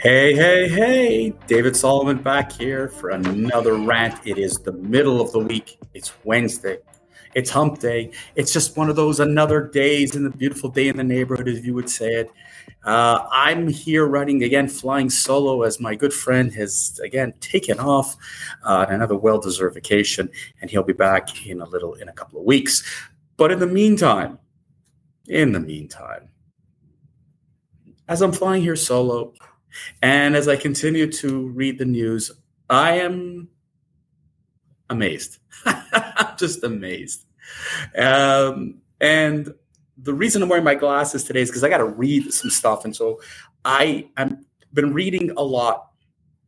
Hey, hey, hey, David Solomon back here for another rant. It is the middle of the week. It's Wednesday. It's hump day. It's just one of those another days in the beautiful day in the neighborhood, as you would say it. Uh, I'm here running again, flying solo as my good friend has again taken off uh, on another well deserved vacation, and he'll be back in a little, in a couple of weeks. But in the meantime, in the meantime, as I'm flying here solo, and as I continue to read the news, I am amazed. I'm just amazed. Um, and the reason I'm wearing my glasses today is because I got to read some stuff. And so I, I've been reading a lot.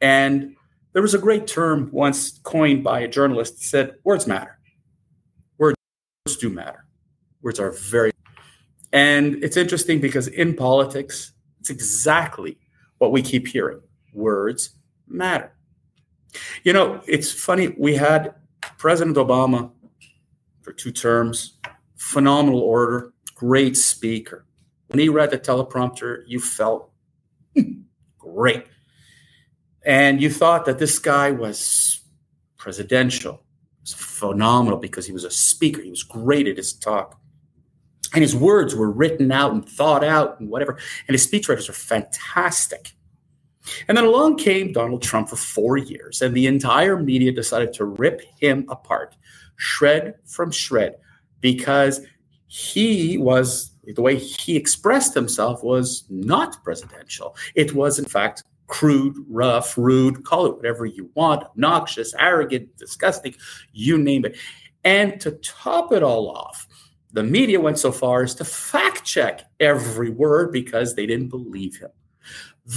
And there was a great term once coined by a journalist that said, words matter. Words do matter. Words are very, and it's interesting because in politics, it's exactly what we keep hearing words matter. You know, it's funny, we had President Obama for two terms, phenomenal orator, great speaker. When he read the teleprompter, you felt great. And you thought that this guy was presidential, It was phenomenal because he was a speaker. He was great at his talk. And his words were written out and thought out and whatever. And his speechwriters are fantastic. And then along came Donald Trump for four years, and the entire media decided to rip him apart, shred from shred, because he was the way he expressed himself was not presidential. It was, in fact, crude, rough, rude, call it whatever you want, obnoxious, arrogant, disgusting, you name it. And to top it all off, the media went so far as to fact check every word because they didn't believe him.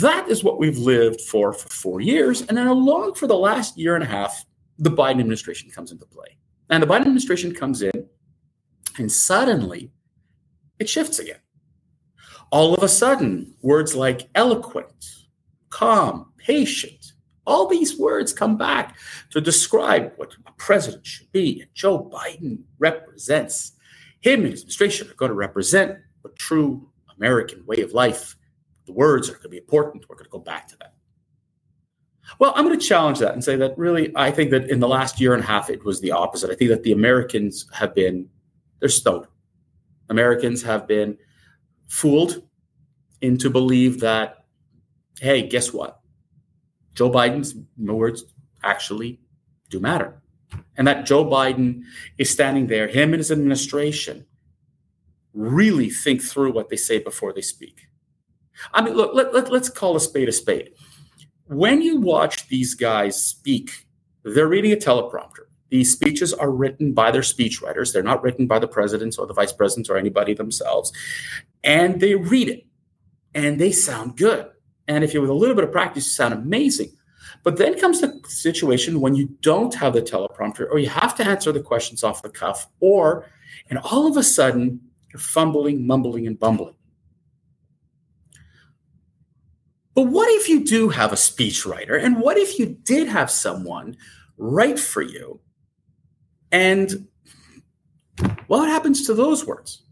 That is what we've lived for for four years. And then along for the last year and a half, the Biden administration comes into play. And the Biden administration comes in, and suddenly it shifts again. All of a sudden, words like eloquent, calm, patient, all these words come back to describe what a president should be. And Joe Biden represents him and his administration are going to represent a true American way of life. The words are going to be important. We're going to go back to that. Well, I'm going to challenge that and say that really, I think that in the last year and a half, it was the opposite. I think that the Americans have been, they're stoned. Americans have been fooled into believe that, hey, guess what? Joe Biden's words actually do matter and that Joe Biden is standing there, him and his administration really think through what they say before they speak. I mean, look, let, let, let's call a spade a spade. When you watch these guys speak, they're reading a teleprompter. These speeches are written by their speechwriters. They're not written by the presidents or the vice presidents or anybody themselves. And they read it and they sound good. And if you with a little bit of practice, you sound amazing. But then comes the situation when you don't have the teleprompter or you have to answer the questions off the cuff, or, and all of a sudden, you're fumbling, mumbling, and bumbling. But what if you do have a speechwriter? And what if you did have someone write for you? And what happens to those words?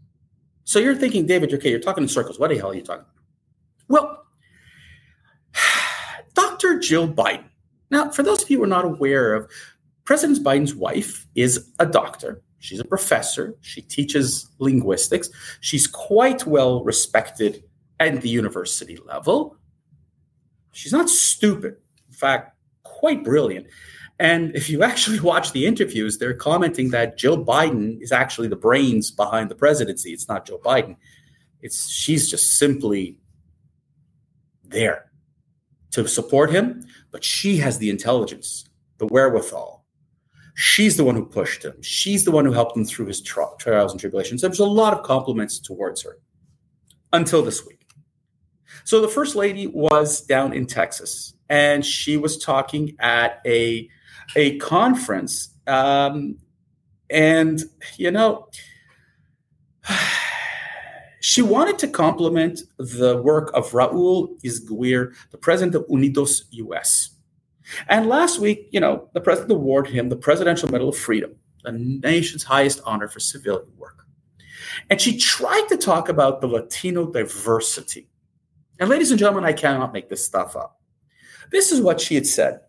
So you're thinking, David, okay, you're talking in circles. What the hell are you talking about? Well. Jill Biden. Now, for those of you who are not aware of, President Biden's wife is a doctor. She's a professor. She teaches linguistics. She's quite well respected at the university level. She's not stupid. In fact, quite brilliant. And if you actually watch the interviews, they're commenting that Jill Biden is actually the brains behind the presidency. It's not Joe Biden. It's she's just simply there to support him, but she has the intelligence, the wherewithal. She's the one who pushed him. She's the one who helped him through his tri- trials and tribulations. There's a lot of compliments towards her until this week. So the first lady was down in Texas, and she was talking at a a conference, um, and you know. She wanted to compliment the work of Raul Yzaguirre, the president of Unidos US. And last week, you know, the president awarded him the Presidential Medal of Freedom, the nation's highest honor for civilian work. And she tried to talk about the Latino diversity And ladies and gentlemen, I cannot make this stuff up. This is what she had said.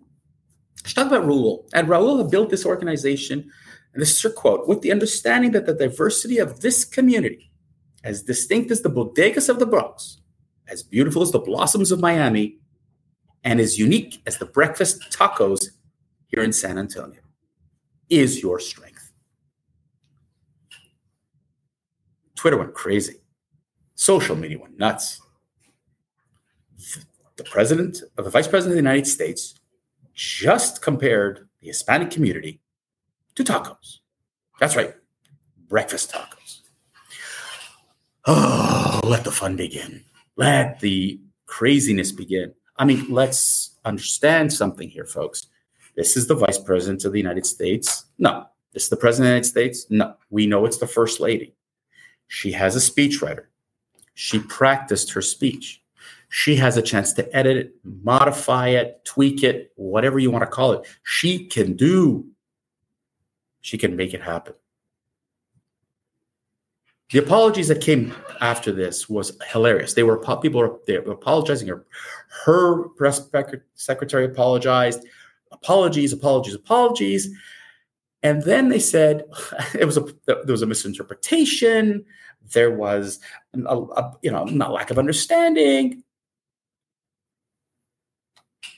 She talked about Raul, and Raul had built this organization, and this is her quote, with the understanding that the diversity of this community, as distinct as the bodegas of the Bronx, as beautiful as the blossoms of Miami, and as unique as the breakfast tacos here in San Antonio, is your strength. Twitter went crazy. Social media went nuts. The president of the vice president of the United States just compared the Hispanic community to tacos. That's right, breakfast tacos. Oh, let the fun begin. Let the craziness begin. I mean, let's understand something here, folks. This is the vice president of the United States. No. This is the president of the United States. No. We know it's the first lady. She has a speechwriter. She practiced her speech. She has a chance to edit it, modify it, tweak it, whatever you want to call it. She can do, she can make it happen. The apologies that came after this was hilarious. They were people were, they were apologizing. Her, her press secretary apologized. Apologies, apologies, apologies. And then they said it was a there was a misinterpretation. There was a, a you know not lack of understanding.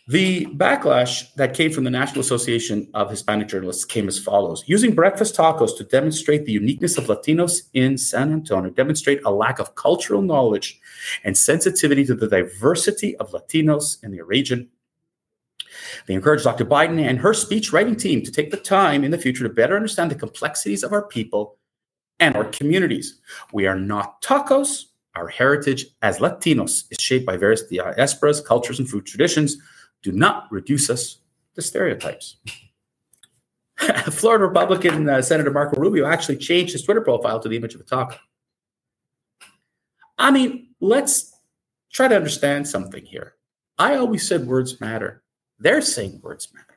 The backlash that came from the National Association of Hispanic Journalists came as follows Using breakfast tacos to demonstrate the uniqueness of Latinos in San Antonio, demonstrate a lack of cultural knowledge and sensitivity to the diversity of Latinos in the region. They encouraged Dr. Biden and her speech writing team to take the time in the future to better understand the complexities of our people and our communities. We are not tacos. Our heritage as Latinos is shaped by various diasporas, cultures, and food traditions do not reduce us to stereotypes. Florida Republican uh, Senator Marco Rubio actually changed his Twitter profile to the image of a taco. I mean, let's try to understand something here. I always said words matter. They're saying words matter.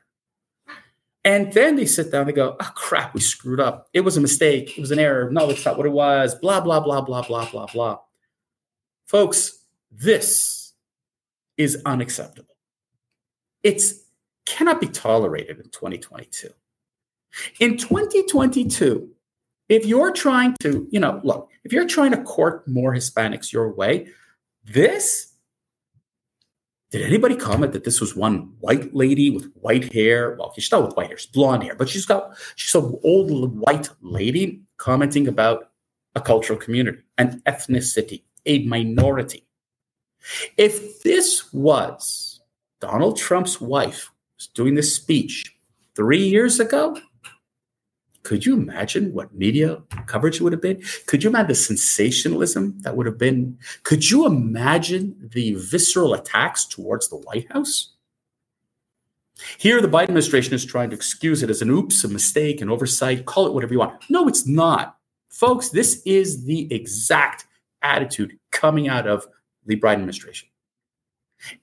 And then they sit down and go, oh, crap, we screwed up. It was a mistake. It was an error. No, that's not what it was. Blah, blah, blah, blah, blah, blah, blah. Folks, this is unacceptable. It's cannot be tolerated in 2022. In 2022, if you're trying to, you know, look, if you're trying to court more Hispanics your way, this did anybody comment that this was one white lady with white hair? Well, she's not with white hair, she's blonde hair, but she's got she's an old white lady commenting about a cultural community, an ethnicity, a minority. If this was Donald Trump's wife was doing this speech three years ago, could you imagine what media coverage would have been? Could you imagine the sensationalism that would have been? Could you imagine the visceral attacks towards the White House? Here, the Biden administration is trying to excuse it as an oops, a mistake, an oversight, call it whatever you want. No, it's not. Folks, this is the exact attitude coming out of the Biden administration.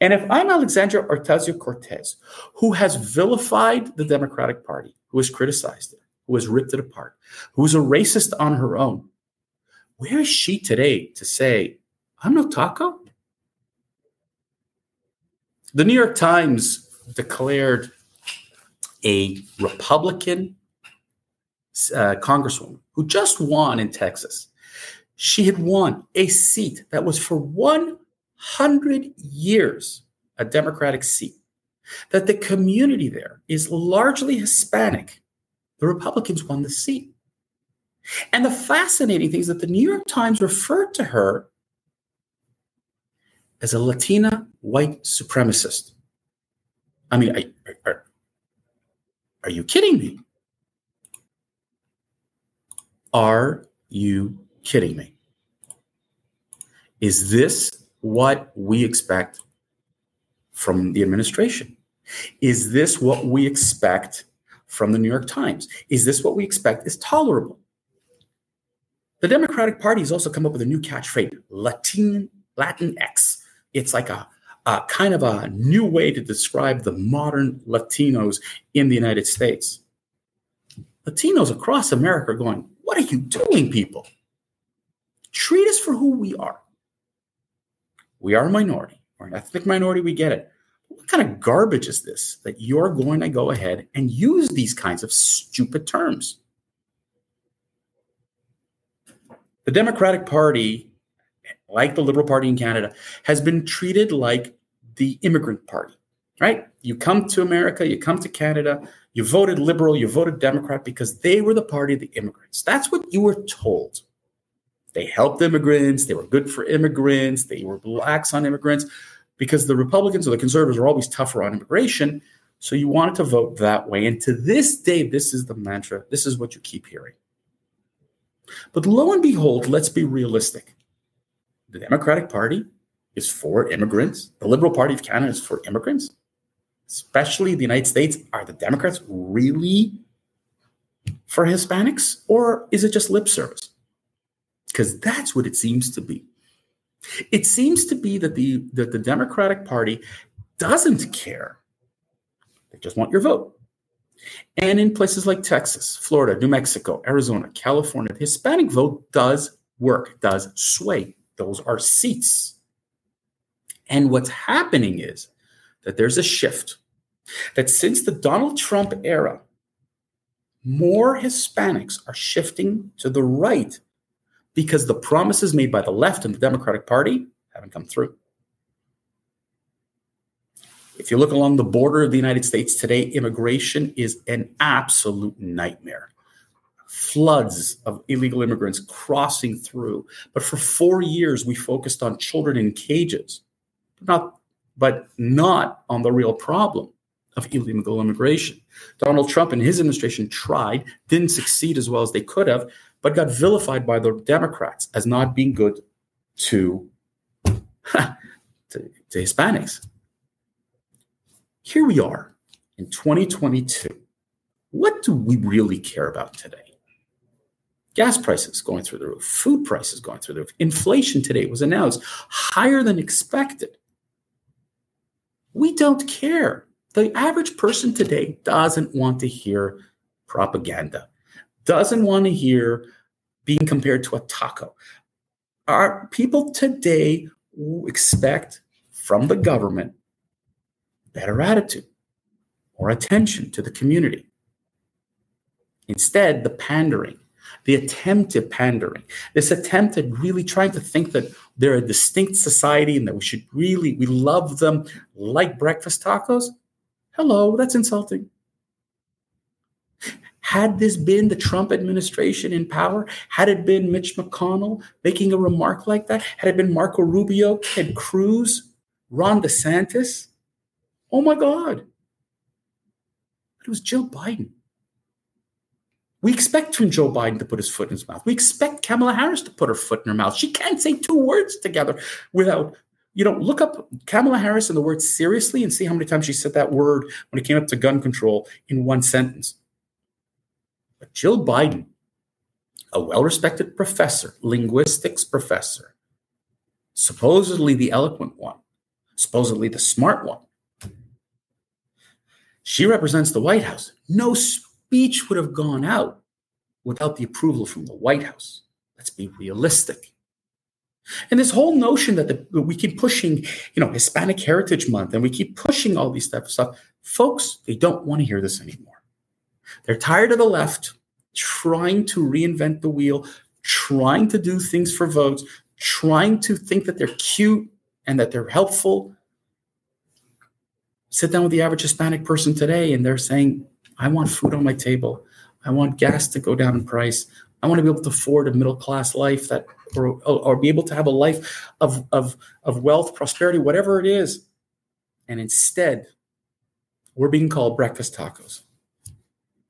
And if I'm Alexandria Ocasio Cortez, who has vilified the Democratic Party, who has criticized it, who has ripped it apart, who's a racist on her own, where is she today to say, I'm no taco? The New York Times declared a Republican uh, congresswoman who just won in Texas. She had won a seat that was for one 100 years a Democratic seat, that the community there is largely Hispanic. The Republicans won the seat. And the fascinating thing is that the New York Times referred to her as a Latina white supremacist. I mean, are, are, are you kidding me? Are you kidding me? Is this what we expect from the administration? Is this what we expect from the New York Times? Is this what we expect is tolerable? The Democratic Party has also come up with a new catchphrase, Latin Latinx. It's like a, a kind of a new way to describe the modern Latinos in the United States. Latinos across America are going, What are you doing, people? Treat us for who we are. We are a minority. We're an ethnic minority. We get it. What kind of garbage is this that you're going to go ahead and use these kinds of stupid terms? The Democratic Party, like the Liberal Party in Canada, has been treated like the immigrant party, right? You come to America, you come to Canada, you voted Liberal, you voted Democrat because they were the party of the immigrants. That's what you were told. They helped immigrants, they were good for immigrants, they were lax on immigrants because the Republicans or the conservatives are always tougher on immigration. So you wanted to vote that way. And to this day, this is the mantra. This is what you keep hearing. But lo and behold, let's be realistic. The Democratic Party is for immigrants. The Liberal Party of Canada is for immigrants, especially the United States. Are the Democrats really for Hispanics, or is it just lip service? Because that's what it seems to be. It seems to be that the that the Democratic Party doesn't care. They just want your vote. And in places like Texas, Florida, New Mexico, Arizona, California, the Hispanic vote does work, does sway. Those are seats. And what's happening is that there's a shift. That since the Donald Trump era, more Hispanics are shifting to the right because the promises made by the left and the Democratic Party haven't come through. If you look along the border of the United States today, immigration is an absolute nightmare. Floods of illegal immigrants crossing through. But for four years, we focused on children in cages, but not, but not on the real problem of illegal immigration. Donald Trump and his administration tried, didn't succeed as well as they could have, but got vilified by the Democrats as not being good to, to, to Hispanics. Here we are in 2022. What do we really care about today? Gas prices going through the roof, food prices going through the roof. Inflation today was announced higher than expected. We don't care. The average person today doesn't want to hear propaganda, doesn't want to hear being compared to a taco. Our people today expect from the government better attitude or attention to the community. Instead, the pandering, the attempt at pandering, this attempt at really trying to think that they're a distinct society and that we should really, we love them like breakfast tacos. Hello, that's insulting. Had this been the Trump administration in power, had it been Mitch McConnell making a remark like that, had it been Marco Rubio, Ted Cruz, Ron DeSantis, Oh my God. But it was Joe Biden. We expect from Joe Biden to put his foot in his mouth. We expect Kamala Harris to put her foot in her mouth. She can't say two words together without, you know, look up Kamala Harris and the word seriously and see how many times she said that word when it came up to gun control in one sentence. Jill Biden, a well respected professor, linguistics professor, supposedly the eloquent one, supposedly the smart one, she represents the White House. No speech would have gone out without the approval from the White House. Let's be realistic. And this whole notion that, the, we keep pushing, you know, Hispanic Heritage Month and we keep pushing all these type of stuff, folks, they don't want to hear this anymore. They're tired of the left trying to reinvent the wheel, trying to do things for votes, trying to think that they're cute and that they're helpful sit down with the average Hispanic person today and they're saying, I want food on my table. I want gas to go down in price. I want to be able to afford a middle class life that, or, or be able to have a life of, of, of wealth, prosperity, whatever it is. And instead, we're being called breakfast tacos.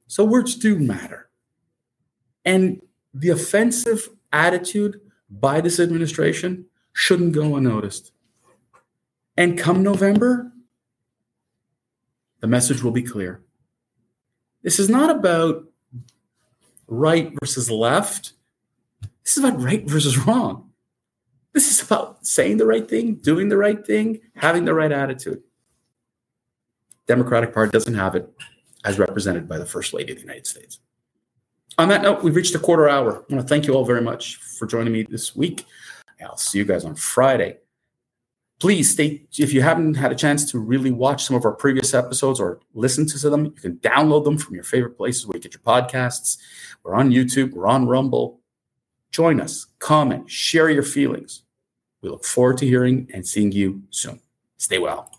So words do matter. And the offensive attitude by this administration shouldn't go unnoticed. And come November, the message will be clear. This is not about right versus left. This is about right versus wrong. This is about saying the right thing, doing the right thing, having the right attitude. Democratic Party doesn't have it as represented by the First Lady of the United States. On that note, we've reached a quarter hour. I want to thank you all very much for joining me this week. I'll see you guys on Friday. please stay if you haven't had a chance to really watch some of our previous episodes or listen to them you can download them from your favorite places where you get your podcasts we're on youtube we're on rumble join us comment share your feelings we look forward to hearing and seeing you soon stay well